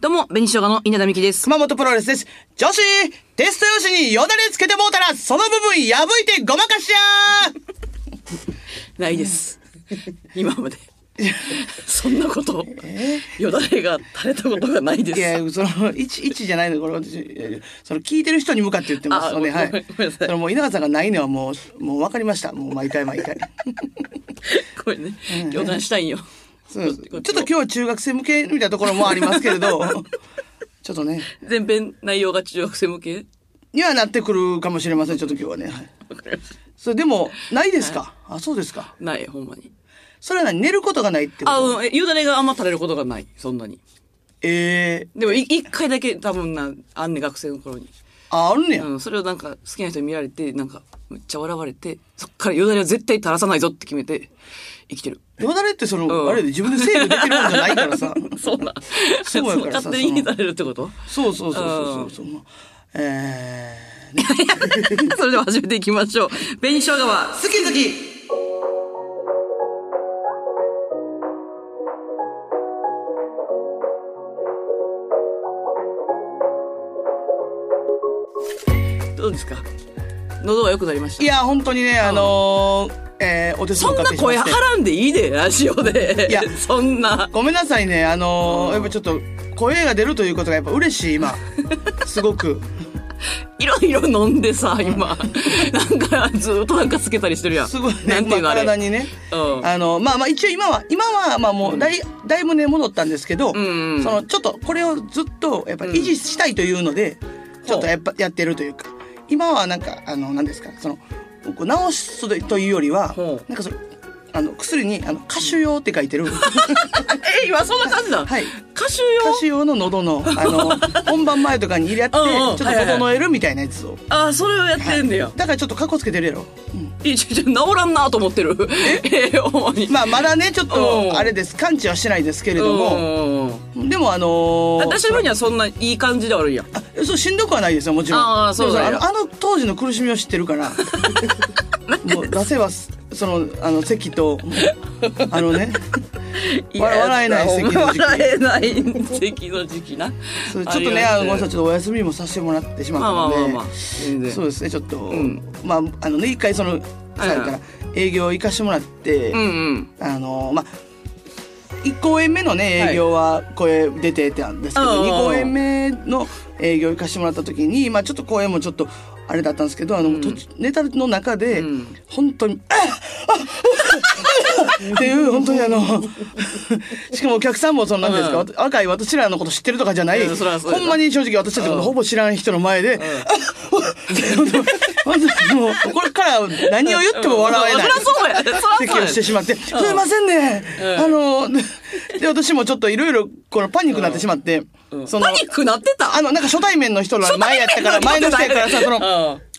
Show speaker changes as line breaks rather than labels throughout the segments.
どうも、紅生姜の稲田美希です。
熊本プロレスです。女子、テスト用紙によだれつけてもうたら、その部分破いてごまかしや
ないです。今まで。そんなこと、よだれが垂れたことがないです。
いや、その、一、一じゃないの、これ私、その聞いてる人に向かって言ってますので、はい。
あごめんごめんなさい
そのもう稲川さんがないのはもう、もう分かりました。もう毎回毎回。
これね、予断したいんよ。
ちょっと今日は中学生向けみたいなところもありますけれど、ちょっとね、
前編内容が中学生向け？
にはなってくるかもしれません、ちょっと今日はね。はい。
わかりました。
それでも、ないですか、あ、そうですか。
ない、ほんまに。
それは何？寝ることがないってこと？
あ、うん、えよだれがあんま垂れることがない。そんなに。
ええ
でも、い一回だけ多分な、あんね、学生の頃に。
あ、あるねや。
うん、それをなんか好きな人に見られて、なんか、めっちゃ笑われて、そっからよだれを絶対垂らさないぞって決めて、生きてる。
よだれってその、
うん
あれで自分で制御できるもんじゃないからさ。
そうなん。
そうやからさ
勝手に垂れるってこと？
そうそうそうそうそうそう。えー、ね
それでは始めていきましょう。紅生姜は、
好き好き
どうですか？喉が良くなりました？
いや、本当にね、あのー、えー、お手数
そんな声は
おかけしまして。
らんでいいで、ラジオで。
いや
そんな。
ごめんなさいね、あのー、やっぱちょっと、声が出るということがやっぱ嬉しい、今。すごく。
いろいろ飲んでさ、今。なんか、ずっとなんかつけたりしてるやん。
すごいね、
なんていうの、
まあ
あれ。
体にね。
うん
あの、まあまあ一応今は、今はまあもうだい、だいぶね、戻ったんですけど、
んうん
その、ちょっとこれをずっと、やっぱり維持したいというので、ちょっとやっぱやってるというか、今はなんか、あの、何ですか、その、こう治すというよりはなんかその、あの、薬に、あの、歌手用って書いてる、
え、今そんな感じだ。
はい。
歌手用？
歌手用の喉の、あの、本番前とかに入れて、ち
うんうん。
ょっと整えるみたいなやつを。
あ、それをやってんだよ。
だからちょっとカッコつけてるやろ。うん。
いやち治らんなと思ってる。え、主に。
まあまだね、ちょっ
うん。
と、あれです、完治はしてないですけれども、
うん
でもあのー
私の方にはそんないい感じではあるんや。
あそうしんどくはないですよもちろん。
あーそう
あの当時の苦しみを知ってるから。もう出せばそのあの席とあのね。わ笑えない席の時期。
笑えない席の時期な。
ちょっとねあのごめんなさいちょっとお休みもさせてもらってしま
まあ
ったので、
まあまあ。
そうですねちょっと、
ん。
まああのね一回そのさ
はい
から営業行かしてもらって、
うんうん。
あのまあ1公演目のね営業は声出てたんですけど、
うん
2公演目の営業行かしてもらった時に、まあ、ちょっと声もちょっとあれだったんですけどあの、途中ネタの中で、
うん。
本当に「あっあっあっっていう本当にあの しかもお客さんもその何ですか、
うん。
若い私らのこと知ってるとかじゃない、
うん
ほんまに正直私たちほぼ知らん人の前で「あっ本当本当にもうこれから何を言っても笑えない。席。をしてしまって、すいませんね、あの、でで、私もちょっといろいろ、このパニックになってしまって、その
パ、ニックなってた？
あの、なんか初対面の人の前やったから、前の人やからさ、その、
うん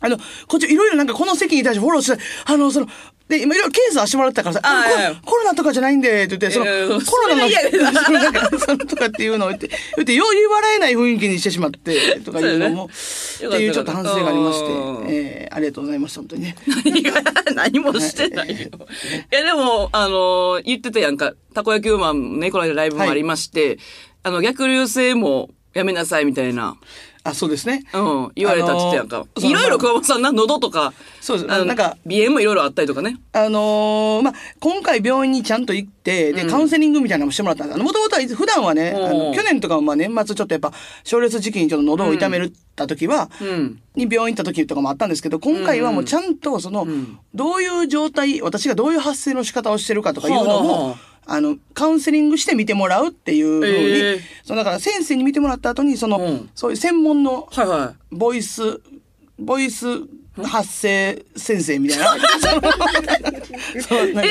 あの、こっちいろいろなんかこの席に対してフォローして、あの、その、で、今いろいろケースはしてもらってたからさ、
あ
あコロナとかじゃないんで、って言って、その、コロナの、
そな
そのなんかそのとかっていうのを言って、言って、より笑えない雰囲気にしてしまって、とかいうのも、っていうちょっと反省がありまして
うん、
えーありがとうございました、本当にね。
何が何もしてないよ。いや、でも、あの言ってたやんか、たこ焼きウーマンね、この間ライブもありまして、あの、逆流性もやめなさいみたいな、
あ、そうですね。
うん、言われたって言ってたやんか。
あのー
いろいろ熊本さんな、喉とか、
そうです
あの
なんか
鼻炎もいろいろあったりとかね。
あのーまあ、今回病院にちゃんと行って、で、カウンセリングみたいなのもしてもらったんです。もともとは、普段はね、あ
お
の、
ー
去年とかはまあ年末ちょっとやっぱ、症烈時期にちょっと喉を痛めるた時は、
うん。
に病院行った時とかもあったんですけど、今回はもうちゃんとその、どういう状態、私がどういう発声の仕方をしてるかとかいうの
はあは
も
あ、
あの、カウンセリングして見てもらうっていうふうに、
ええ
そのだから先生に見てもらった後に、その、
うん。
そういう専門の
はいは
ボイス、ボイス発声先生みたいな。
え、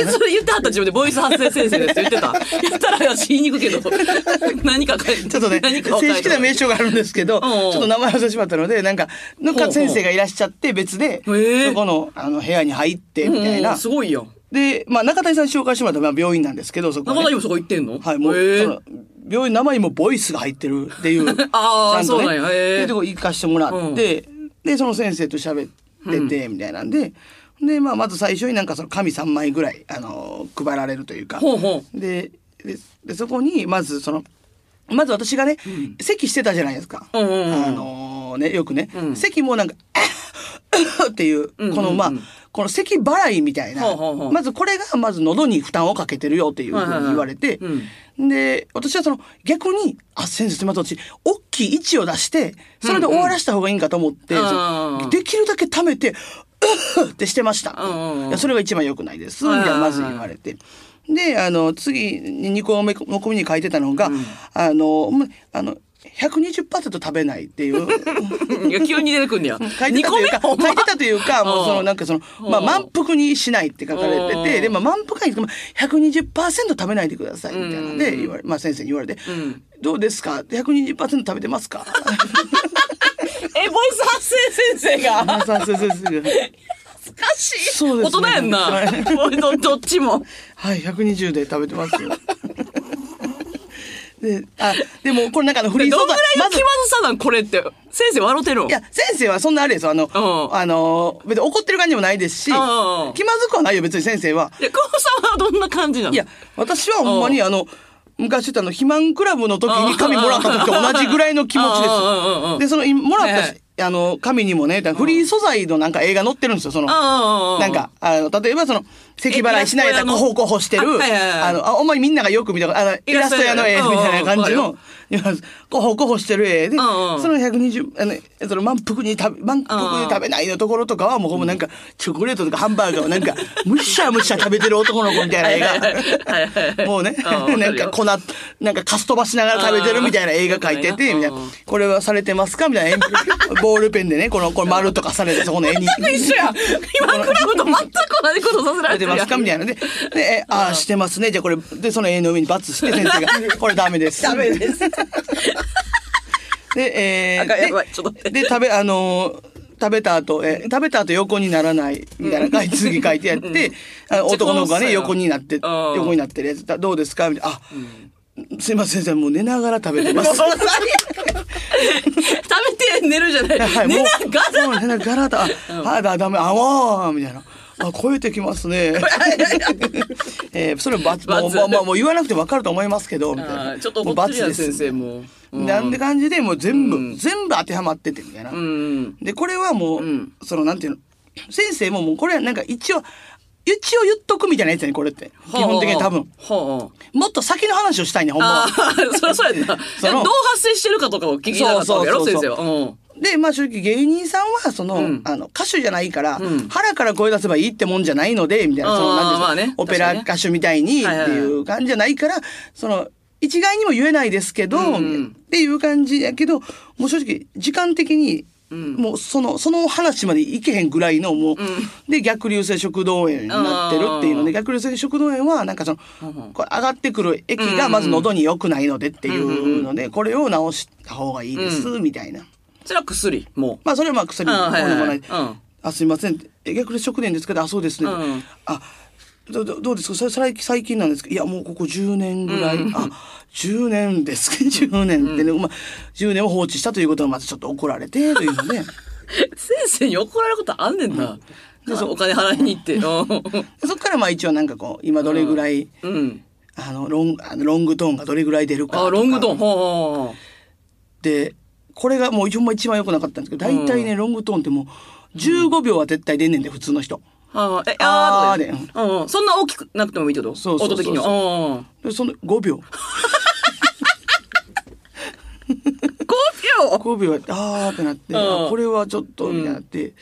か
それ言ってはった自分でボイス発声先生ですって言ってた。言ったら私言いにくいけど、何か書いて、
ちょっとね、正式な名称があるんですけど、ち
ん。
ょっと名前忘れてしまったので、なんか、のか
ほうほう。
先生がいらっしゃって別で、そこの、あの、部屋に入って、みたい
うんう。
なん。
すごいよ。
で、まあ、中谷さん紹介してもらったまあ病院なんですけど、そこはね、
中谷もそこ行ってんの？
はい、もう、病院の名前にもボイスが入ってるっていう。
あ ー
ちゃんとね。
そうなんや。
っこ行かしてもらって、で、その先生と喋ってて、みたいなんで、で、まあ、まず最初になんかその紙3枚ぐらい、あの配られるというか、
ほうほ
で、で、でそこに、まずその、まず私がね、咳してたじゃないですか。
うんうんうん。
あのね、よくね、
うん。
咳もなんか、っていう、この、まあ、この咳払いみたいな、まずこれがまず喉に負担をかけてるよっていうふうに言われて、で、私はその逆に、あ、先生すみません、私、大きい位置を出して、それで終わらした方がいいんかと思って、できるだけ溜めて、う っってしてました。それが一番良くないです。みたいなまず言われて。で、あの、次に2個目に書いてたのが、あの、まあの、120%食べないっていう。
いや、急に出てくんねや。
書いてたというか、書いてたというか、もうそのなんかその、まあ
うん
満腹にしないって書かれて
うん
て、で、まあ満腹に120%食べないでくださいみたいなので、言われ、まあ先生に言われて
ん、
どうですか ?120% 食べてますか？
え、ボイス発声先生が。
まあさ先生が
懐かしい。
そうですね
大人やんな どっちも。
はい、120で食べてますよ。で、あ、でもこれなんかあのフリー素
どんぐら
材
いの気まずさなんこれって。先生笑うてるん
いや、先生はそんなあれですよ。あの、
ん
あの、別に怒ってる感じもないですし、気
うん
まずくはないよ、別に先生は。
いや、久保さんはどんな感じなの？
いや、私はほんまにあの、昔言ったあの、肥満クラブの時に紙もらった時と同じぐらいの気持ちです。で、その、今もらった
はいはい
あの、紙にもね、フリー素材のなんか映画載ってるんですよ、その。
あ
なんか、あの、例えばその、咳払いしないで
イラスト屋の。
コホコホしてる、
あ
の、あ、ほんまにみんながよく見た、あの、イラスト屋の。絵みたいな感じ
うん
の、コホコホしてる絵。で、その120、あの、その満腹に食べ、満腹で食べないのところとかはもうなんか、チョコレートとかハンバーガーをなんか、むしゃむしゃ食べてる男の子みたいな絵
はいはい
が、もうね、
うん
なんか粉、なんかかす飛ばしながら食べてるみたいな映画描いてて、みたいな。
うん。
これはされてますか？みたいな。ボールペンでね、この、これ丸とかされて、そこの絵に。
一緒や。今クラブと全く同じことさせら
されてますかみたいな。で、で、え、ああ、してますね。じゃあこれ、で、その絵の上にバツして先生が、これダメです。
ダメです。
で、えー、で、で、食べ、あのー食べた後、え、食べた後横にならない、みたいな書いて、次書いてやって、あの男の子がね、横になって、
ん
横になってるやつ、だどうですかみたいな。あ、すいません、先生、もう寝ながら食べてます。
食べて寝るじゃない。
はい、
寝
もう
ながら。
寝ながらだ。あ、あだ、ダメ、あわーみたいな。あ、超えてきますね。えー、それバツ、もう、まあ、まあ、もう言わなくてわかると思いますけど、みたいな。
ちょっと
も
怒ってる先生も。う
なんで感じで、もう全部、
うん
全部当てはまってて、みたいな。
うん。
で、これはもう、
うん
その、なんていうの、先生ももう、これはなんか一応、一応言っとくみたいなやつやね、これって。基本的に多分。もっと先の話をしたいね、ほんま
あ
は。
あ、そりゃそうやんな。どう発生してるかとかを聞きなかったわけやろ、先生は。うん。
で、まあ正直芸人さんは、その、
うん。
あの、歌手じゃないから、
うん。
腹から声出せばいいってもんじゃないので、みたいな、その、なんですか
まあね。
オペラ歌手みたいにって
は
いう感じじゃないから、その、一概にも言えないですけど、
うんうん。
っていう感じやけど、もう正直、時間的に、
うん。
もうその、その話までいけへんぐらいの、もう、で、逆流性食道炎になってるっていうので、逆流性食道炎は、なんかその、これ上がってくる液がまず喉に良くないのでっていうので、これを治した方がいいです、みたいな。
それは薬、も
まあ、それはまあ薬も
うんはいはい
もない。
うん
あ、すいません。え逆に食年ですけど、あ、そうですね。
うん
あ、どどどうですか？それ最最近なんですかいや、もうここ10年ぐらい。あ、10年ですけど、10年ってね、まあ、10年を放置したということはまずちょっと怒られて、というので、
う。先生に怒られることあんねんな。
でそう
お金払いに行って。
で そっからまあ一応なんかこう、今どれぐらい、
うん。うん。
あの、ロンあのロングトーンがどれぐらい出るか。
あ、ロングトーン。ほうほうほう
で、これがもうほんま一番良くなかったんですけど、大体ね、ロングトーンってもう、15秒は絶対出んねんで、普通の人。
あーえ、あー
あーで
で。うんうん。そんな大きくなくてもいいってこと？
そうそうそう
音的には。うん。
で、その5秒。
5秒
？5秒やって、あーってなって、これはちょっと、みたいになって。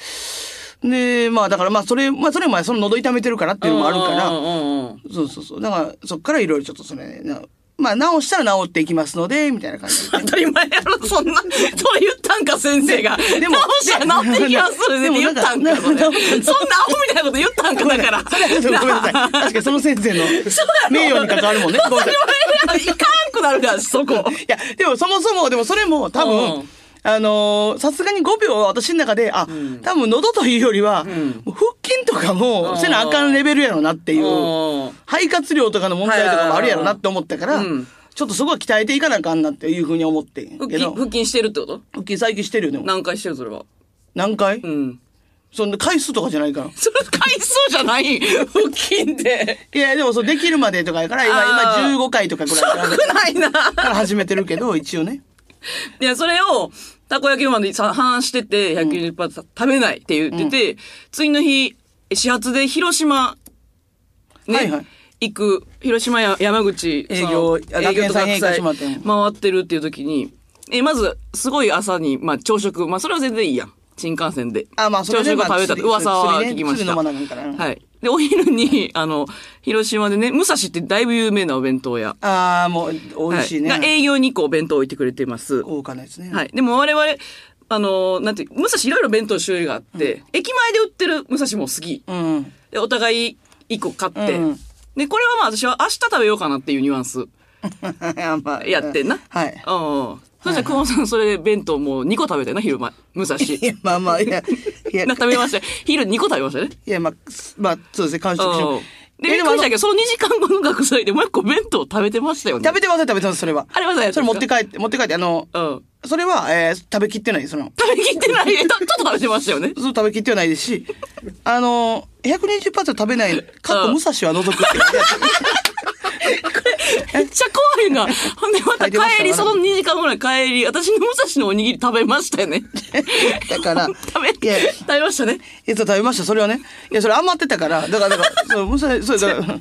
で、まあだからまあそれ、まあそれもその喉痛めてるからっていうのもあるから。そうそうそう。だからそっからいろいろちょっとそれ、なまあ治したら治っていきますので、みたいな感じで。
当たり前やろ、そんな、それ言ったんか、先生が。で
でも
直したら治っていきますって
でも
言ったんか、そ
ん
なアホみたいなこと言ったんか、だから。
ごめんなさい。確かにその先生の名誉に関わるもんね。ごめんなさい。
いかんくなるから、そこ。
いや、でもそもそも、でもそれも多
う
分
ん、
あのーさすがに5秒は私の中で、あ、多分喉というよりは、う腹筋とかもせなあかんレベルやろなっていう
うん、
肺活量とかの問題とかもあるやろなって思ったから
うん、
ちょっとそこは鍛えていかなあかんなっていうふうに思ってん
腹筋、
けど、
腹筋してるってこと？
腹筋最近してるよ、でも。
何回してる、それは？
何回？
うん。
そんな回数とかじゃないから。
それ回数じゃない？腹筋で。
いや、でもそう、できるまでとかやから、今、今15回とかぐらいから
少ないな。
から始めてるけど、一応ね。
いや、それを、たこ焼きマンでさ話してて、190パー食べないって言ってて、次の日、始発で広島、ね、
はいはい。
行く、広島や山口、
営業
営業とか回ってるっていう時に、え、まず、すごい朝に、まあ、朝食、まあ、それは全然いいやん。新幹線で。
あまあそれ
朝
ね
食食べたって
まあ
噂は聞きました。
まなあかんから
はい。で、お昼に、あの、広島でね、武蔵ってだいぶ有名なお弁当屋。
ああ、もう、美味しいね。
はい、が営業にこう弁当を置いてくれてます。
豪華なやつね。
はい。でも我々、あのーなんて武蔵いろいろ弁当種類があって、駅前で売ってる武蔵も好き。
うん。
で、お互い一個買って、
うん
で、これはまあ私は明日食べようかなっていうニュアンス
まあ
やってんな。
はい。
うん。そしたら、久保さんそれで弁当もう2個食べてんな、昼間。武蔵。
いや、まあまあ、いや、いや、
な食べました。昼2個食べましたね。
いや、まあ、まあ、そうですね、完食しもあの
くりしたけど、その2時間後の学祭でもう一個弁当食べてましたよね。
食べてます食べてます、それは。
あれは何やった
それ持って帰って、持って帰って、あの、
うん。
それは、えー食べきってない、その、
食べきってない。ちょっと食べてましたよね。
そう食べきってはないですし、あの、120%食べない、かっこ武蔵は除くって
めっちゃ怖いな。ほんで、また帰り、その2時間ぐらい帰り、私の武蔵のおにぎり食べましたよね。
だから、
食べ、食べましたね。
いや、食べました、それはね。いや、それ余ってたから、だから、だから、そう、武蔵、そう、だから、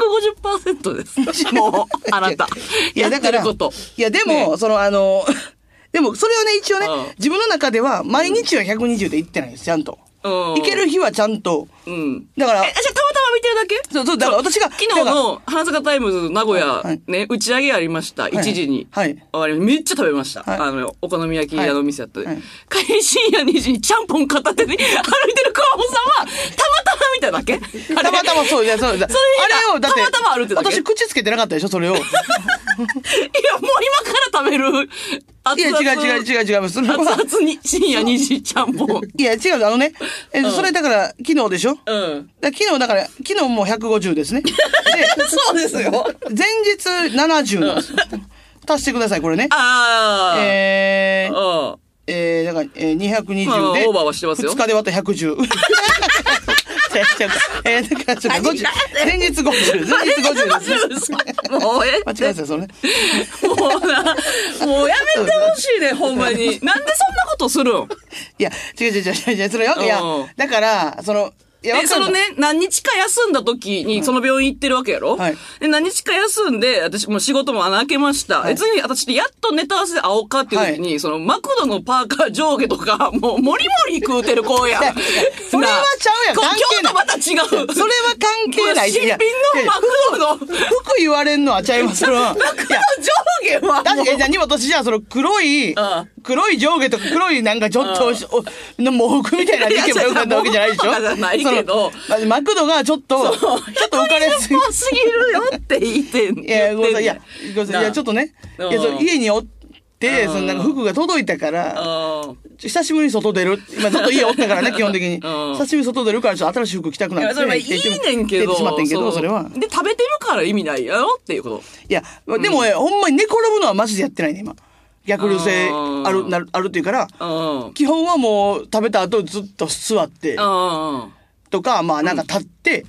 150%です。もう、あなた。
いや、だから。いや、でも、その、あの、でも、それはね、一応ね
うん、
自分の中では、毎日は120で行ってないんです、ちゃんと。
うん
行ける日はちゃんと、
うん。
だから
え、、じゃてるだけ？
そうそうだから私が
昨日の花坂タイムズ名古屋
はい
ね、打ち上げありました。1時に。
はい。
終わりめっちゃ食べました。
はい。
あの、お好み焼き屋の店やったで。
はい。
帰り深夜2時にちゃんぽん片手に歩いてる川本さんは、たまたま見ただけ？あれ？
たまたまそう、いや、そうだ。
それ
あれを、だって、
たまたまあるってだけ？
私口つけてなかったでしょ、それを。い
いや、もう今から食べる。熱
や、
々
違う違う違う違う。それは、
熱々に深夜2時ちゃんぽん。
いや、違う、あのね、えそれだから、昨日でしょ？
うん。
ら昨日、だから、昨日も150ですね。で、
そうですよ。
前日70なんですよ。足してください、これね。
ああ。
えー、
うん。
えー、だから、えー、220で、
まあオーバーはしてますよ
2日で割った110。違う違うえー、だからちょっと50、前日50、前日50ですね。
もうええ
間違えました、それね。
もうな、もうやめてほしいね、ほんまに。なんでそんなことするん？
いや、違う違う違う違う違う、それよ、いや
うん、
だから、その、いや、
え、
わかる
そのね、何日か休んだ時に、その病院行ってるわけやろ？
はい
で、何日か休んで、私もう仕事も穴開けました。
はい
別に私やっとネタ合わせで会おうかっていう時に、そのマクドのパーカー上下とか、もうもりもり食うてる子やん。
それはちゃうやん
今日とまた違う。
それは関係ない。
新品のマクドの、マクド
服言われんのはちゃいます。それは。いや、
上下は。
確かに、じゃあ、荷物じゃあ、その黒い
ああ、
黒い上下とか黒いなんかちょっと、おの喪服みたいなのでいけばよかったわけじゃないでしょ？
けど
マクドがちょっと、ちょっと浮かれすぎ。
るよって言って ん。
いや、ごめんなさい。いや、ごめんなさい。いや、ちょっとね。い
うん
や、家におって、
うん
そのなんか服が届いたから、
あ
久しぶりに外出る。今ずっと家おったからね、基本的に。
うん
久しぶりに外出るから、ちょっと新しい服着たくなって。
や、それはいいねんけど。
出てしまってんけど、
う
それは。
で、食べてるから意味ないやろっていうこと。
いや、でもね、ほんまに寝転ぶのはマジでやってないね、今。逆流性
うん
ある、なる、あるっていうから、
うん。
基本はもう食べた後ずっと座って
うん。
とか、まあなんか立って、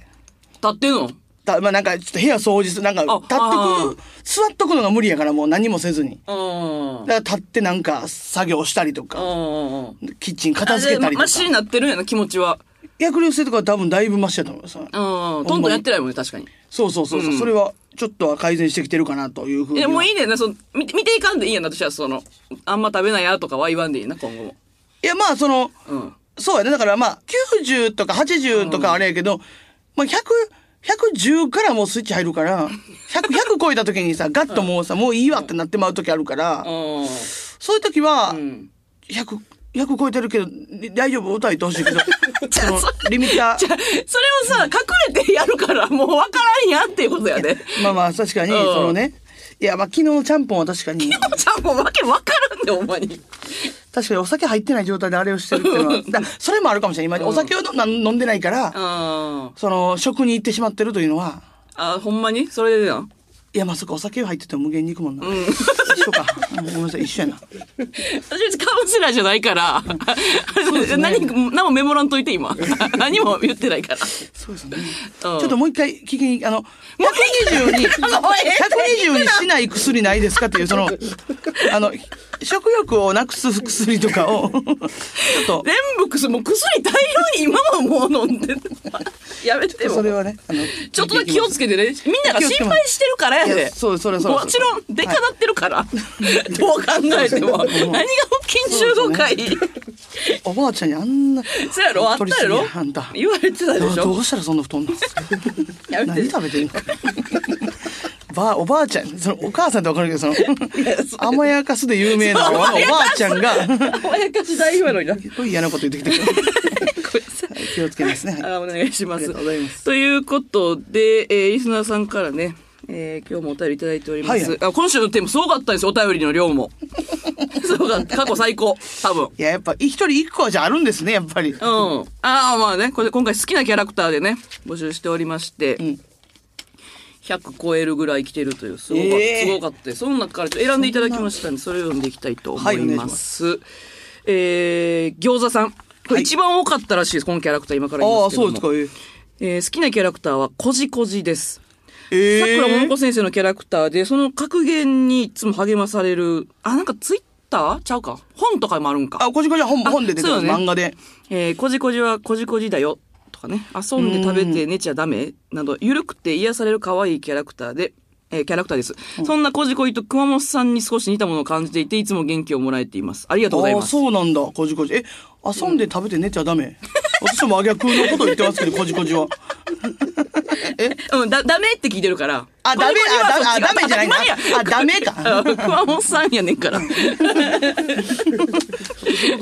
立ってんの？
たまあなんかちょっと部屋掃除する、なんか立っと
あ
く、座っとくのが無理やからもう何もせずに。
うん。
だから立ってなんか作業したりとか、
うん。
キッチン片付けたりとか
マ。シになってるんやな、気持ちは。
逆流性とかは多分だいぶマシやと思います。
うん。トントンやってないもんね、確かに。
そうそうそうそう、
うん
それはちょっとは改善してきてるかなというふうには。
いや、もういいねんな、その、見て見ていかんでいいやんな、私はその、あんま食べないやとかは言わんでいいな、今後も。
いや、まあその、
うん。
そうやね。だからまあ、90とか80とかあれやけど、まあ100、110からもうスイッチ入るから、100、100超えた時にさ、ガッともうさ、もういいわってなってまう時あるから、
うん。
そういう時は
う、ん。
100、100超えてるけど、大丈夫？歌いてほしいけど、その、リミッタ
じゃあそれをさ、隠れてやるから、もう分からんやんっていうことやで。
ー、まあまあ確かに、
うん
そのね、いや、まあ昨日のちゃんぽんは確かに、
ちゃんもわけ分からんで、ほんまに。
確かにお酒入ってない状態であれをしてるっていうのは、だそれもあるかもしれない。今、お酒を飲飲んでないから、
うん。
その、食に行ってしまってるというのは、
あ、ほんまに？それでな。
いや、まあそっか、お酒が入ってても無限に行くもんな。
うん。
一緒か。ごめんなさい、一緒やな。
私カウンセラーじゃないから、何、何もメモらんといて今。何も言ってないから。
そうですね。ちょっともう一回聞きに、あの、120に、
おい
120にしない薬ないですかっていう、その、あの、食欲をなくす薬とかを、ちょっと、
全部薬、もう薬大量に今はもう飲んでる。やめてよ。
それはね、
ちょっとだけ気をつけてね。みんなが心配してるからやで。
そうそれそれ
もちろん、出かなってるから。どう考えても。何が腹筋中度会
おばあちゃんにあんな、
そうやろあったやろ？言われてたでしょ？
どうしたらそんな太んの？何食べてんの？ばおばあちゃん。そのお母さんってわかるけどその甘やかすで有名なおばあちゃんが。
おやかし代表やのにな。
嫌なこと言ってきて 気をつけますね、はい。
あお願いします。
とい
うことで、えーリスナーさんからね、えー今日もお便りいただいております。
はいはい
あ今週のテーマすごかったですよ、お便りの量も。すごかった。過去最高。多分。
いややっぱ一人一個はじゃああるんですねやっぱり
うん。ああ、まあね、これ今回好きなキャラクターでね、募集しておりまして、
ん
100超えるぐらい来てるという、すごかった、
えー
すごかった。その中から選んでいただきましたんで、それを読んでいきたいと思います。えー、餃子さん。これ一番多かったらしいです、このキャラクター今から言い
ああ
ますけども。
そうですか
えー好きなキャラクターはコジコジです。
え
さくらもも
え
こ先生のキャラクターで、その格言にいつも励まされる、あ、なんかツイッター？ちゃうか本とかもあるんか。
あこじこじは本
あ
本で出てます、
ね
漫画で
えー、こじこじはこじこじだよ。とかね。遊んで食べて寝ちゃダメなど、ゆるくて癒される可愛いキャラクターで、えーキャラクターです。そんなこじこじと熊本さんに少し似たものを感じていて、いつも元気をもらえています。ありがとうござい
ああ
ます。
そうなんだこじこじえ遊んで食べて寝ちゃダメ。私も真逆のこと言ってますけどこじこじは。
うん、だ、ダメって聞いてるから。
あダメあダメじゃないな。
当たり前や。
あダメか
うん熊本さんやねんから。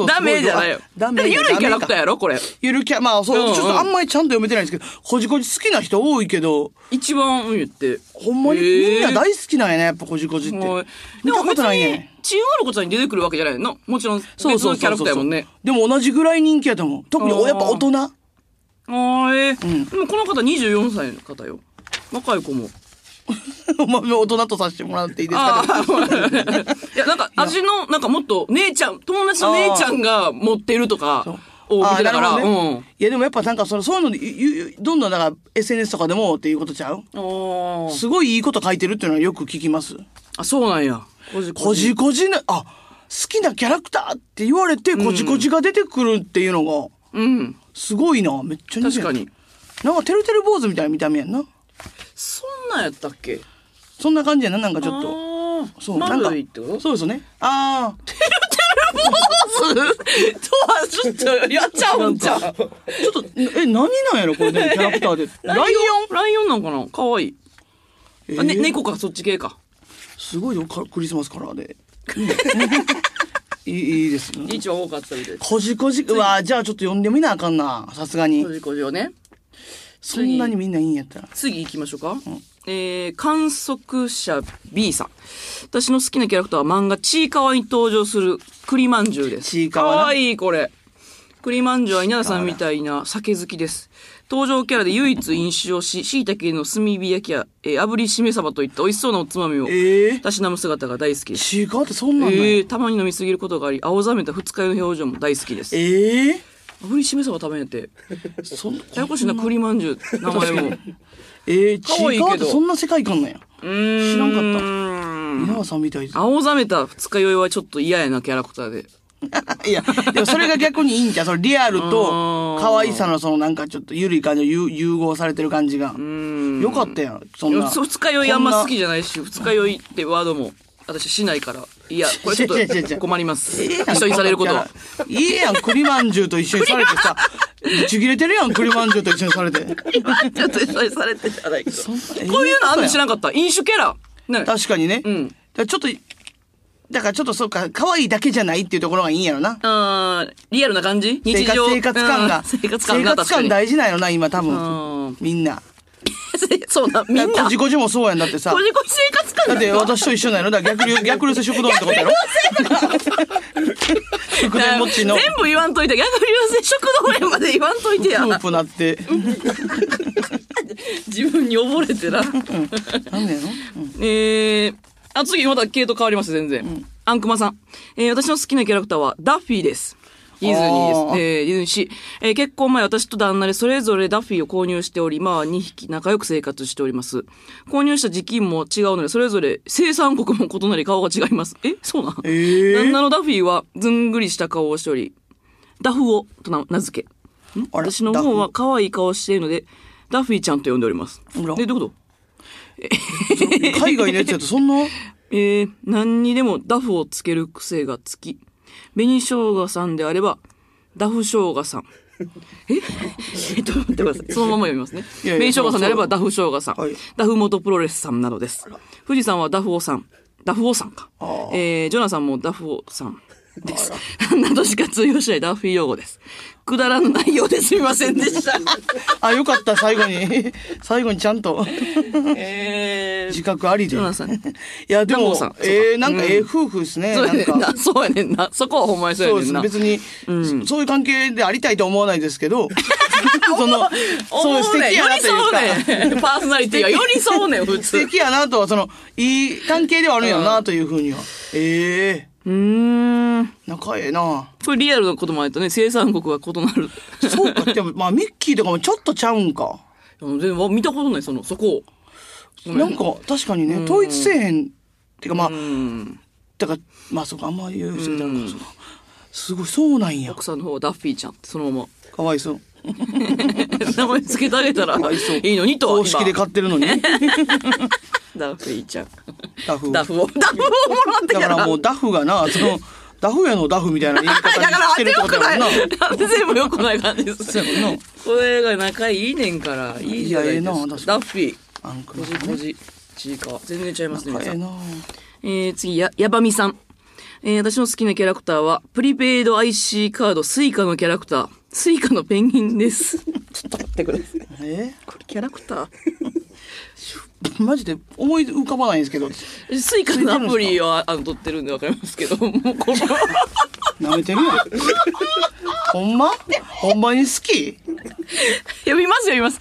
ダメじゃないよ。
ダメ
ゆるいキャラクターやろこれ。
ゆるキャまあそう、
うんうん。
ちょっとあんまりちゃんと読めてないんですけどこじこじ好きな人多いけど。
一番言って。
ほんまに
へー。
みんな大好きなんやねやっぱこじこじって。
はい。
見たことないね。
に、チンワルコちゃんに出てくるわけじゃないの？もちろん、別のキャラクターやもんね。
でも同じぐらい人気やと思う。特にやっぱ大人。
ああ、ええでもこの方24歳の方よ。若い子も。
まあ大人とさせてもらっていいですか？
いや、なんか味の、なんかもっと姉ちゃん、友達の姉ちゃんが持ってるとかを見てたから、
ね。
うん。
いやでもやっぱなんかそのそういうのどんどんだから SNS とかでもっていうことちゃう？
あ
すごいいいこと書いてるっていうのはよく聞きます。
あ、そうなんや。こじ
こじ。なあ好きなキャラクターって言われてこじこじが出てくるっていうのが。
うん。
すごいな。めっちゃ似てる。
確かに。
なんかてるてる坊主みたいな見た目やんな。
そんなんやったっけ？
そんな感じやななんかちょっと。
と
そうなんか
丸いってこと？
そうですね。ああ
坊主？とはちょっとやっちゃうんちゃう？
ちょっとえ何なんやろこれでも キャラクターで。ライオン？
ライオン？なんかな？かわいい。あ、ね、
えー。
猫かそっち系か。
すごいよかクリスマスカラーで いいいいですね
一番多かったみたいです。
こじこじうわじゃあちょっと読んでみなあかんなさすがに
こじこじをね。
そんなにみんないいんやったら
次行きましょうか。えー、観測者 B さん。私の好きなキャラクターは漫画ちいかわに登場する栗まんじゅうです。
ちいかわな
かわいい、これ。栗まんじゅうは稲田さんみたいな酒好きです。登場キャラで唯一飲酒をし、椎茸の炭火焼きや、えー、炙りしめ鯖といった美味しそうなおつまみを、
ええ
たしなむ姿が大好きです。
ちいかわってそんなんなんや
えー、たまに飲みすぎることがあり、青ざめた二日酔いの表情も大好きです。
ええ
炙りしめ鯖食べんやって。
そん
ややこしいな、栗まんじゅう、名前も。
ええち
可愛いけど
そんな世界観なんや
うーん。
知らんかった
た
稲葉さんみたい
青ざめた二日酔いはちょっと嫌やな、キャラクターで。
いやでもそれが逆にいいんじゃんそのリアルと可愛さのそのなんかちょっと緩い感じの融融合されてる感じが
うん。
よかったやんそんな
二日酔いあんま好き
じ
じゃないし、二日酔いってワードも私しないから。いや、これちょっと困ります。一緒にされることは。
いいやん栗まんじゅうと一緒にされてさぶち切れてるやん栗まんじゅうと一緒にされて
ちょっと一緒にされてじゃないけど。こういうのあんの知らんかった。飲酒キャラ。ね。
確かにね、
うん
ちょっとだからちょっとそうか可愛いだけじゃないっていうところがいいんやろな。
あーリアルな感じ？日常？
生活感が。
うん生活感が
生活感。大事なんやろな今多
う
分
ん。
みんな。
そうな、みんな。
こじこじもそうやんだってさ。
こじこじ生活感
だって。私と一緒なんやろ？だから逆流 逆流性食道ってことやろ？食電持ちの。
全部言わんといて、逆流性食道炎まで言わんといてや。
フ。ープなって。
自分に溺れてな。
なんだよの、うん。
えー、あ、次また系統変わります、全然。アンクマさん。えー私の好きなキャラクターはダッフィーです。ディズニーです。えーディズニーシー。えー結婚前私と旦那でそれぞれダッフィーを購入しており、まあ2匹仲良く生活しております。購入した時期も違うので、それぞれ生産国も異なり顔が違います。えそうなん？
えー
旦那のダッフィーはずんぐりした顔をしており、ダフオと名名付け。私の方は可愛い顔をしているので、ダッフィーちゃんと呼んでおります。で、どういうこと？
海外のやつやとそんな？
えー、何にでもダフをつける癖がつき、紅生姜さんであれば、ダフ生姜さん。え？えっと、待ってください。そのまま読みますね。紅生姜さんであればダフ生姜さん。
はい
ダフ元プロレスさんなどです。富士山はダフオさん。ダフオさんか。えー、ジョナさんもダフオさん。です。などしか通用しないダッフィー用語です。くだらぬ内容ですみませんでした。
あ、よかった、最後に。最後にちゃんと。
えー、
自覚ありで。い。や、でもえー、なんかええ夫婦ですね。
そうやねん
な。
そうやねんな。そこはほんまにそう。やねんな。
別に、そういう関係でありたいとは思わないですけど、その、そう素敵やなというか、
パーソナリティが寄り添うねん、普通。
素敵やなとは、その、いい関係ではあるんやろなというふうには。ええ
うーん。
仲ええな
これリアルなこともあるとね、生産国は異なる。
そうか、でも、まあ、ミッキーとかもちょっとちゃうんか。
でも見たことない、その、そこを。
なんか、確かにね、統一せえへん。っていうか、まあ
う、ん。
だから、まあ、そうか、あんまり言う人いたらそうすごい、そうなんや。
奥さんの方はダッフィーちゃんって、そのま
かわいそう。
ま。名前つけてあげたら
い
いいのにとは
公式で買ってるのに？
ダッフィーちゃん。
ダフ。
ダフを、ダフをもらってか。
だかららもうダフがな、その、ダフやのダフみたいな言い方 してるってことやもんな。
全部良くない感じです。これが仲いいねんから、いいじゃないですか。ダッフィー。
こ
こじこじ。ちいかわ。全然ちゃいますね、皆さん。
え
次、や、やばみさん。えー、私の好きなキャラクターは、プリペイド IC カード、スイカのキャラクター。スイカのペンギンです。ちょっと待ってください。
え？
これキャラクター
マジで思い浮かばないんですけど、
Suica のアプリをあの撮ってるんでわかりますけど、もうこれは、
舐めてるやん。ほんま？ほんまに好き？
読みます読みます。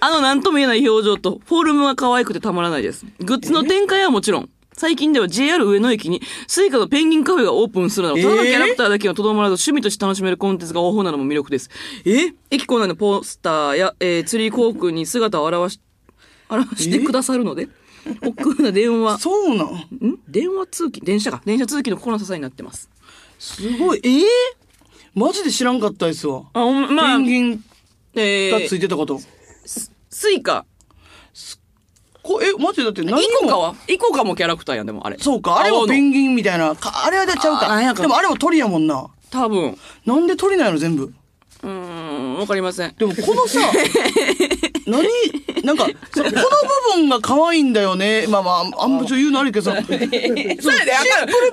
あの何とも言えない表情と、フォルムが可愛くてたまらないです。グッズの展開はもちろん、最近では JR 上野駅に Suica のペンギンカフェがオープンするなど、ただのキャラクターだけにとどまらず趣味として楽しめるコンテンツが豊富なのも魅力です。え？駅構内のポスターや、えー、吊り広告に姿を現し、表してくださるので、億劫な電話、
そうなん？
ん？電話通勤電車か。電車通勤の心の支えになってます。
すごい。ええマジで知らんかったですわ。
あ、ほんまあ
ペンギン
絵
がついてたこと。
スイカ。
これ、マジでだって何
イコカ
も。
は？イコカもキャラクターやん、でもあれ。
そうか、あれもペンギンみたいな。かあれはちゃうか。でもあれも鳥やもんな。
多分。
なんで鳥なの全部。
うーん、わかりません。
でもこのさ、何なんか、そこの部分が可愛いんだよね。まあまあ、あんまちょ言うのあるけど さ、シンプル
それで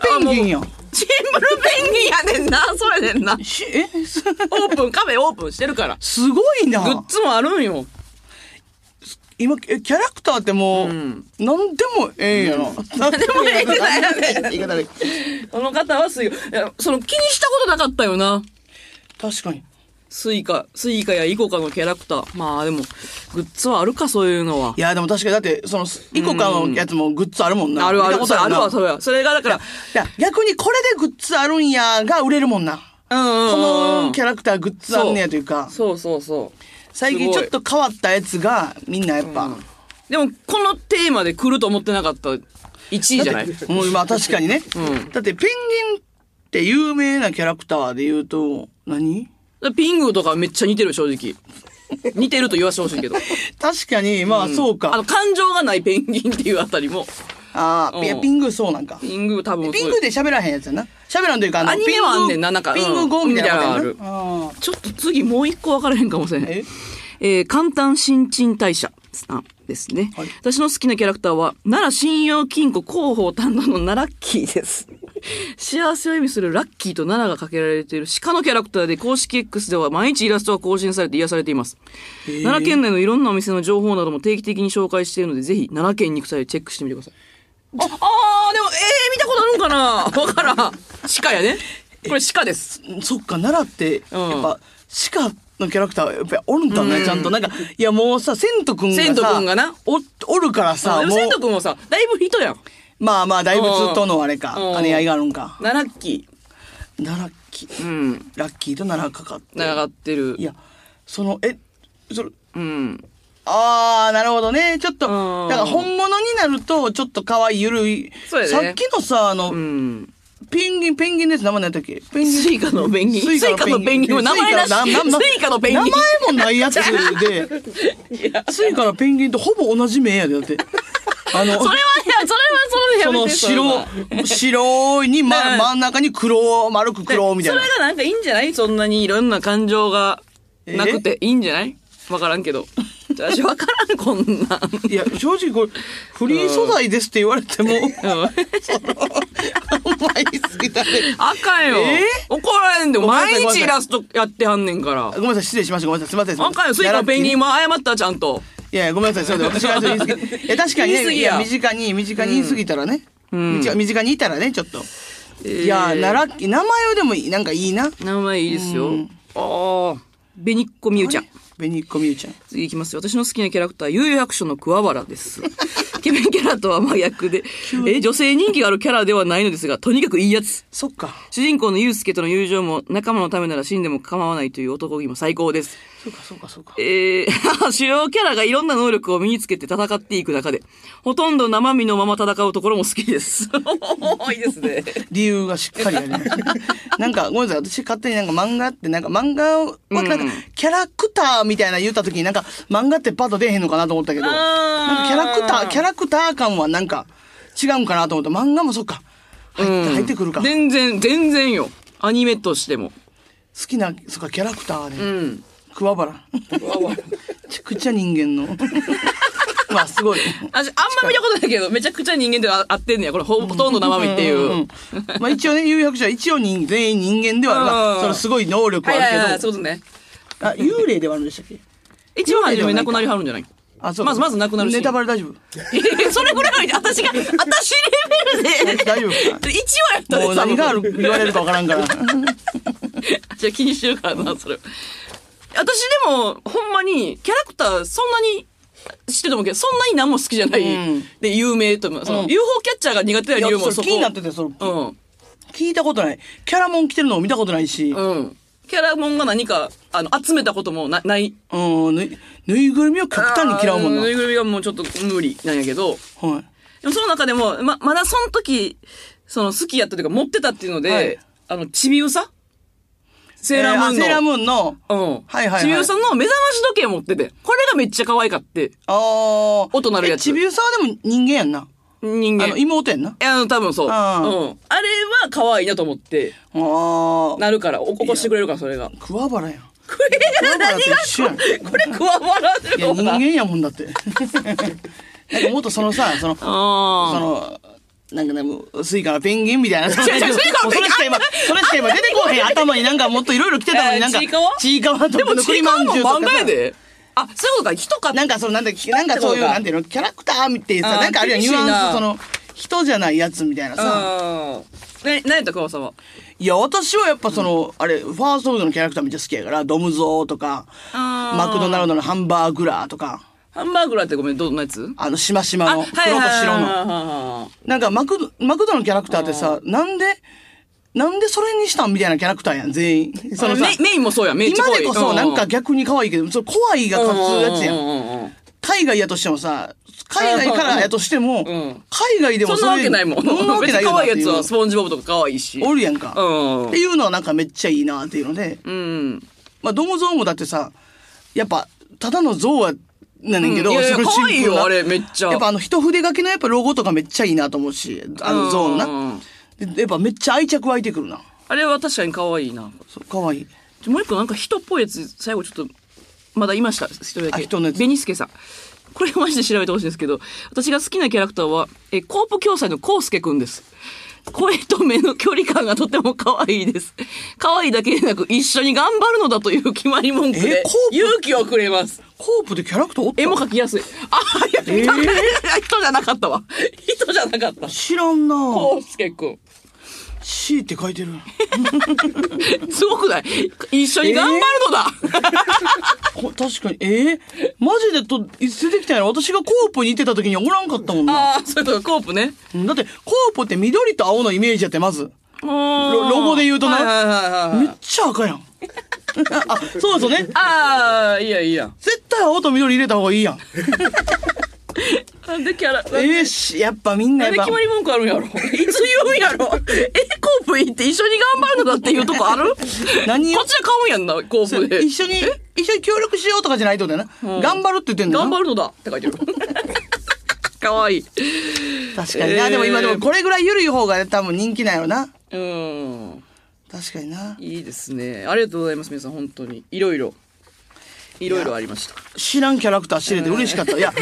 ペンギンやん。
シンプルペンギンやねんな、それでんな。
しえ？す
オープン、カフェオープンしてるから。
すごいな。
グッズもあるんよ。
今、えキャラクターってもう、
ん
なんでもええんやな。なんで
もええんやね
言い方で。
この方はスイカ。いや、その気にしたことなかったよな。
確かに。
スイカ、スイカやイコカのキャラクター。まあでも、グッズはあるか、そういうのは。
いや、でも確かにだって、その、イコカのやつもグッズあるもんな。
あるある、あるわ、それは。それがだから、
いや、逆にこれでグッズあるんやが売れるもんな。
うん。
このキャラクターグッズあんねやというか、
そうそうそう。
最近ちょっと変わったやつがみんなやっぱ、
でも、このテーマで来ると思ってなかった1位じゃない？
もうまあ確かにね。
うん
だってペンギンって有名なキャラクターで言うと、何？
ピングとかめっちゃ似てる、正直。似てると言わせてほしいけど。
確かに、まあそうか。
あの、感情がないペンギンっていうあたりも、
ああ、ピングそうなんか。
ピング多分
ピングで喋らへんやつやな。喋らんというか、
アニメはあんねんななんか
ピング語みたいなのある。
ちょっと次もう一個分からへんかもしれへん。
え？
えー簡単新陳代謝さんですね、
はい
私の好きなキャラクターは、奈良信用金庫広報担当の奈良ッキーです。幸せを意味するラッキーと奈良がかけられている鹿のキャラクターで公式 X では毎日イラストが更新されて癒されています。奈良県内のいろんなお店の情報なども定期的に紹介しているので、ぜひ奈良県に行く際チェックしてみてください。あ、あー、でも、えー、見たことあるんかな？わからん。鹿やね。これ鹿です。
そっか、奈良って、
うん
やっぱ、鹿のキャラクター、やっぱりおるんだね、ちゃんと。なんか、いやもうさ、セントくんがさ、
セントくんがな
お、おるからさ、
でも、
もう
セント君もさ、だいぶ人やん。
まあまあ、大仏とのあれか
う。ん
姉愛があるんか。
奈良キ
ラッキー。
ー。うん。
ラッキーと奈良かかって。
長がってる
い。や、その、え、それ、
うん。
あー、なるほどね。ちょっと、
うん
だから本物になると、ちょっと可愛い、ゆるい。
そうやね
さっきのさ、あの、
うん。
ペンギン、ペンギンです。名前何やったっけ？ペンギン。
スイカのペンギン。スイカのペンギンは名前なし。
スイカの
ペンギン。
名前もないやつで、
いや、
スイカのペンギンとほぼ同じ目やで、だって。あの、
それは、いや、それはそれでやめてそれは
白、白に、ま、
ね
真ん中に黒、丸く黒みたいな
それ。がなんかいいんじゃない？そんなにいろんな感情がなくていいんじゃない？わからんけど。私わからん、こんなん。
いや、正直これ、フリー素材ですって言われても、
うん
甘いすぎだね。
あかんよ。
え？
怒られんで、
ごめんなさい
毎日イラストやってはんねんから。
ごめんなさい、失礼しました。ごめんなさい。すみません。
あかんよ、スイカのペンギンも謝ったちゃんと。
いやごめんなさい。そうだ、私が言い過ぎ。いや、確かにね、身近に、身近に言い過ぎたらね。
ん
身近にいたらね、ちょっと。
えー
いや、奈良、名前はでもいい、なんかいいな。
名前いいですよ。ああ。ベニッコミュウちゃん。
紅子みゆちゃん。
次いきますよ。私の好きなキャラクター、幽遊白書の桑原です。イ ケメンキャラとは真逆で、え女性人気があるキャラではないのですが、とにかくいいやつ。
そっか。
主人公のユウスケとの友情も仲間のためなら死んでも構わないという男気も最高です。
そうか、そうか、そうか。
えー、主要キャラがいろんな能力を身につけて戦っていく中で、ほとんど生身のまま戦うところも好きです。いいですね。
理由がしっかりあります。なんか、ごめんなさい。私勝手になんか漫画って、なんか漫画は、なんかキャラクターみたいな言った時になんか漫画ってパッと出えへんのかなと思ったけど、なんかキャラクター、キャラクター感はなんか違うんかなと思った。漫画もそっか。入って、入ってくるか。好
全然、全然よ。アニメとしても。
きな、そっか、キャラクターで。
うん。
桑原。めちゃくちゃ人間の。まあ、すごい。
私、あんま見たことないけど、めちゃくちゃ人間では合ってんねや。これほ、ほとんど生身っていう。
んんまあ一応ね、有白書は一応人全員人間ではあるが、
うん
そのすごい能力
は
はいあ
はいはい、
るけど、
そうですね。
あ、幽霊ではあるんでしたっけ？
一番初め亡くなりはるんじゃない？
あ、そう
まず、まず亡くなるし。
ネタバレ大丈夫？
え それぐらいは私が、私レベルで。
大丈夫か
？1話やったで
もう何がある、言われるかわからんから。
じゃあ気にしてるからな、それ。私でも、ほんまに、キャラクターそんなに、知ってると思うけど、そんなに何も好きじゃない。
うん
で、有名と思う。その、
うん
UFO キャッチャーが苦手な理由もそこ。
れ気になってて、その、
うん。
聞いたことない。キャラモン着てるのも見たことないし、
うん。キャラモンが何か、あの、集めたこともなない。
うん、ぬいぬいぐるみを極端に嫌うもんな。
ぬいぐるみがもうちょっと無理なんやけど、
はい。
でもその中でも、ま、まだその時、その好きやったというか持ってたっていうので、
はい
あの、ちびうさセーラームーンの。
セーラームーンの、
うん。
はいはいはい
ちびうさの目覚まし時計持ってて、これがめっちゃ可愛かって、
あー。
音鳴るやつ
えちびうさはでも人間やんな。
人間。
あの、妹やんな。
いや、多分そう。うん。
あ
れは可愛いなと思って、
あー。
なるから、お起こしてくれるから、それが。
桑原やん。
これが何が。これ、クワバラで
いや、人間やもんだって。なんかもっとそのさ、その、そ
あ
の、なんかね、もうスイカのペンギンみたいな。それしか今、それしか今出てこへん。頭になんかもっといろいろ来てたのになんか、
えーちいかわ？
ちいかわと
かわも
まんじゅうとかさ
漫画やで。あ、そういうことか、人か。
なんかその、なんだ、なんかそういう、なんていうの、キャラクターみたいなさ、なんかあるいはニュアンス、その、人じゃないやつみたいなさ。
何やった、クワさんは？
いや、私はやっぱその、あれ、ファーストフードのキャラクターめっちゃ好きやから、ドムゾーとか、マクドナルドのハンバーグラーとか、
ハンバーグラーってごめん、どんなやつ？
あの、しましまの、黒と白の。
の。
なんかマクド、マクドのキャラクターってさ、なんで、なんでそれにしたんみたいなキャラクターやん、全員。そのさ
メ、メインもそうやん、めっちゃ可愛い。
今でこそなんか逆に可愛いけど、その怖いが勝つやつや。
うん
海外やとしてもさ、海外からやとしても、
ん
海外でも
そんなわけないもん。
そんなわけない
可愛いやつはスポンジボブとか可愛いし。
おるやんか。
うん
っていうのはなんかめっちゃいいなっていうので、
うん。
まあ、ドムゾウもだってさ、やっぱ、ただのゾウは、なんねんけど、
うんいやいよあれめっちゃ
やっぱあの、一筆書きのやっぱロゴとかめっちゃいいなと思うし、あのゾウの
うん
な。でやっぱめっちゃ愛着湧いてくるな。
あれは確かに可愛いな。
そう、かわい
もう一個なんか人っぽいやつ、最後ちょっと、まだいました。一人だけ。
あ人のやつ
ベニスケさん。これマジで調べてほしいんですけど、私が好きなキャラクターは、え、コープ共済のコウスケくんです。声と目の距離感がとても可愛いです。可愛いだけでなく、一緒に頑張るのだという決まり文句
え
で勇気をくれます。
コープでキャラクターおった？
絵も描きやすい。あ、いや、
えー？
人じゃなかったわ。人じゃなかった。
知らんな
コウスケくん。
C って書いてる。
すごくない？一緒に頑張るのだ、
こ確かに、えー、マジでと、出てきたんやろ私がコープに行ってた時におらんかったもんな。
ああ、そういうことコープね。
だって、コープって緑と青のイメージやって、まず。
ロ
ロゴで言うとな
はいはいはいはい
めっちゃ赤やん。あ、そうそうね。
ああ、いいやいいや。
絶対青と緑入れた方がいいやん。
なんでキャラ、
えーし、やっぱみんなやっぱ
決。まり文句あるんやろ？いつ言うんやろ？え、コープ行って一緒に頑張るのだっていうとこある？
何
こっちで買うんやんな、コープで。
一緒に、一緒に協力しようとかじゃないってことだよな。頑張るって言ってんだ。
頑張るのだって書いてる。かわいい。
確かにな。
えー
でも今でもこれぐらい緩い方が多分人気なんやろな。
うん。
確かにな。
いいですね。ありがとうございます、皆さん、本当に。いろいろ。いろいろありました。
知らんキャラクター知れて嬉しかった。いや、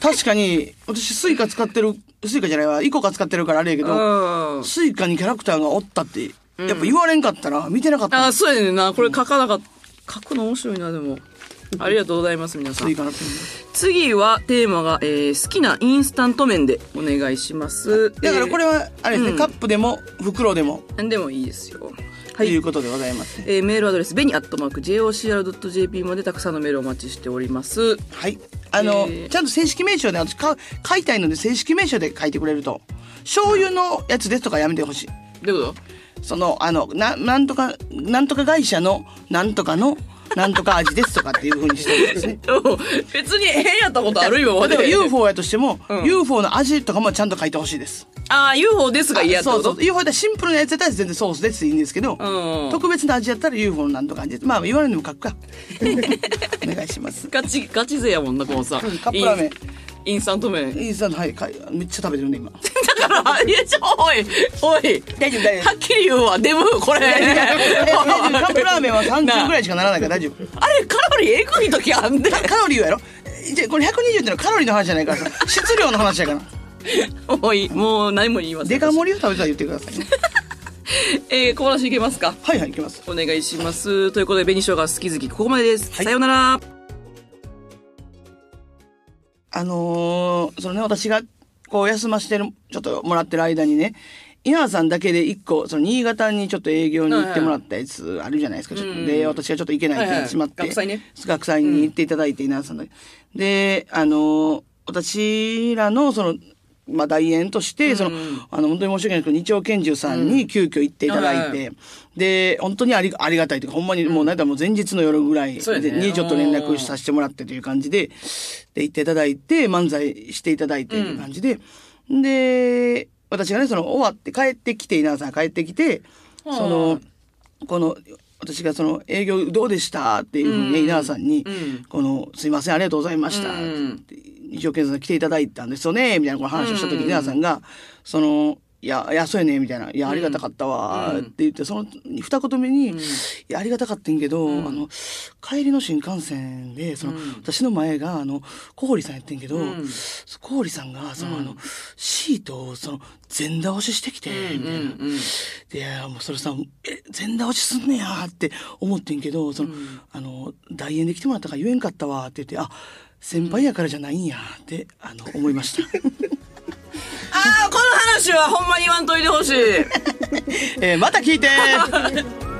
確かに、私スイカ使ってる、スイカじゃないわ、イコカ使ってるからあれやけど、
うん。
スイカにキャラクターがおったって、やっぱ言われんかったら見てなかった。
あ、そうやねんな。これ書かなかった。書くの面白いな、でも。ありがとうございます、皆さん
スイ。カのペン
次はテーマが、えー好きなインスタント麺でお願いします。
だからこれは、あれですね、
うん
カップでも袋でも、
えーでもいいですよ。は
という
い。
ことでございますね。
えーメールアドレス、ベニアットマーク JOCR.jp までたくさんのメールをお待ちしております。
はい。あの、
えー
ちゃんと正式名称で、私か書いたいので正式名称で書いてくれると、醤油のやつですとかやめてほしい。
どういうこ
その、あの、な、なんとか、なんとか会社の、なんとかの、なんとか味ですとかっていう風にしてるんですね。
別に変やったことあるよ。
例えば UFO やとしても、
うん
UFO の味とかもちゃんと書いてほしいです。
ああ、UFO ですが嫌ってこと？
そうそう。UFO やったらシンプルなやつやったら全然ソースですでいいんですけど、
うん
特別な味やったら UFO のなんとか味です。まあ言われるのも書くか。お願いします。
ガチ、ガチ勢やもんな、このさ。
カップラーメン
インインスタント麺。
インスタントはい、かいめっちゃ食べてるね、今。
だから、いや、ちょ、おい、おい。
大丈夫、大丈
はっきり言うわ、デブ、これ。
夫。カップラーメンは30ぐらいしかならないから大丈夫。
あれ、カロリーえぐい時あんで？
カカロリーはやろ？じゃこれ120ってのはカロリーの話じゃないからさ、質量の話やから。
おい、もう何も言いません。
デカ盛りを食べたら言ってくださいね。
えー、小話いけますか？
はいはい、いきます。
お願いします。ということで、紅生姜好き好き、ここまでです。
はい
さようなら。
あのーそのね、私がこう休ましてる、ちょっともらってる間にね、稲葉さんだけで一個、その新潟にちょっと営業に行ってもらったやつあるじゃないですか。ちょっと
うん
で、私がちょっと行けないってなってしまって。
はいはい学祭ね
学祭に行っていただいて、稲葉さんで。で、あのー私らのその、まあ、大演として、その、あの、本当に申し訳ないですけど、日曜拳銃さんに急遽行っていただい
はい
て、で、本当にありありがたいというか、ほんまにもう、なんだもう前日の夜ぐらいにちょっと連絡させてもらってという感じで、で、行っていただいて、漫才していただいてという感じで、で、私がね、その、終わって帰ってきて、稲田さん帰ってきて、その、この、私がその営業どうでしたっていうふうにね、稲田さんに、
うん。
この、すいません、ありがとうございました。
うん。
って一生懸命来ていただいたんですよね、みたいなこの話をした時に、稲田さんが、その、いや、いや、そうやね、みたいな。いや、ありがたかったわ、
うん。
って言って、その二言目に、いや、ありがたかったんけど、あの、帰りの新幹線で、その、私の前が、あの、小堀さんやってんけど、
ん。
小堀さんが、その、あの、シートを、その、前倒ししてきて、みたいな。
うんうん。
でいや、もうそれさ、え、前倒しすんねやって思ってんけど、その、あの、大演で来てもらったから言えんかったわって言って、あ、先輩やからじゃないんやって、あの、思いました。
ああ、この話はほんまに言わんといてほしい。
えーまた聞いて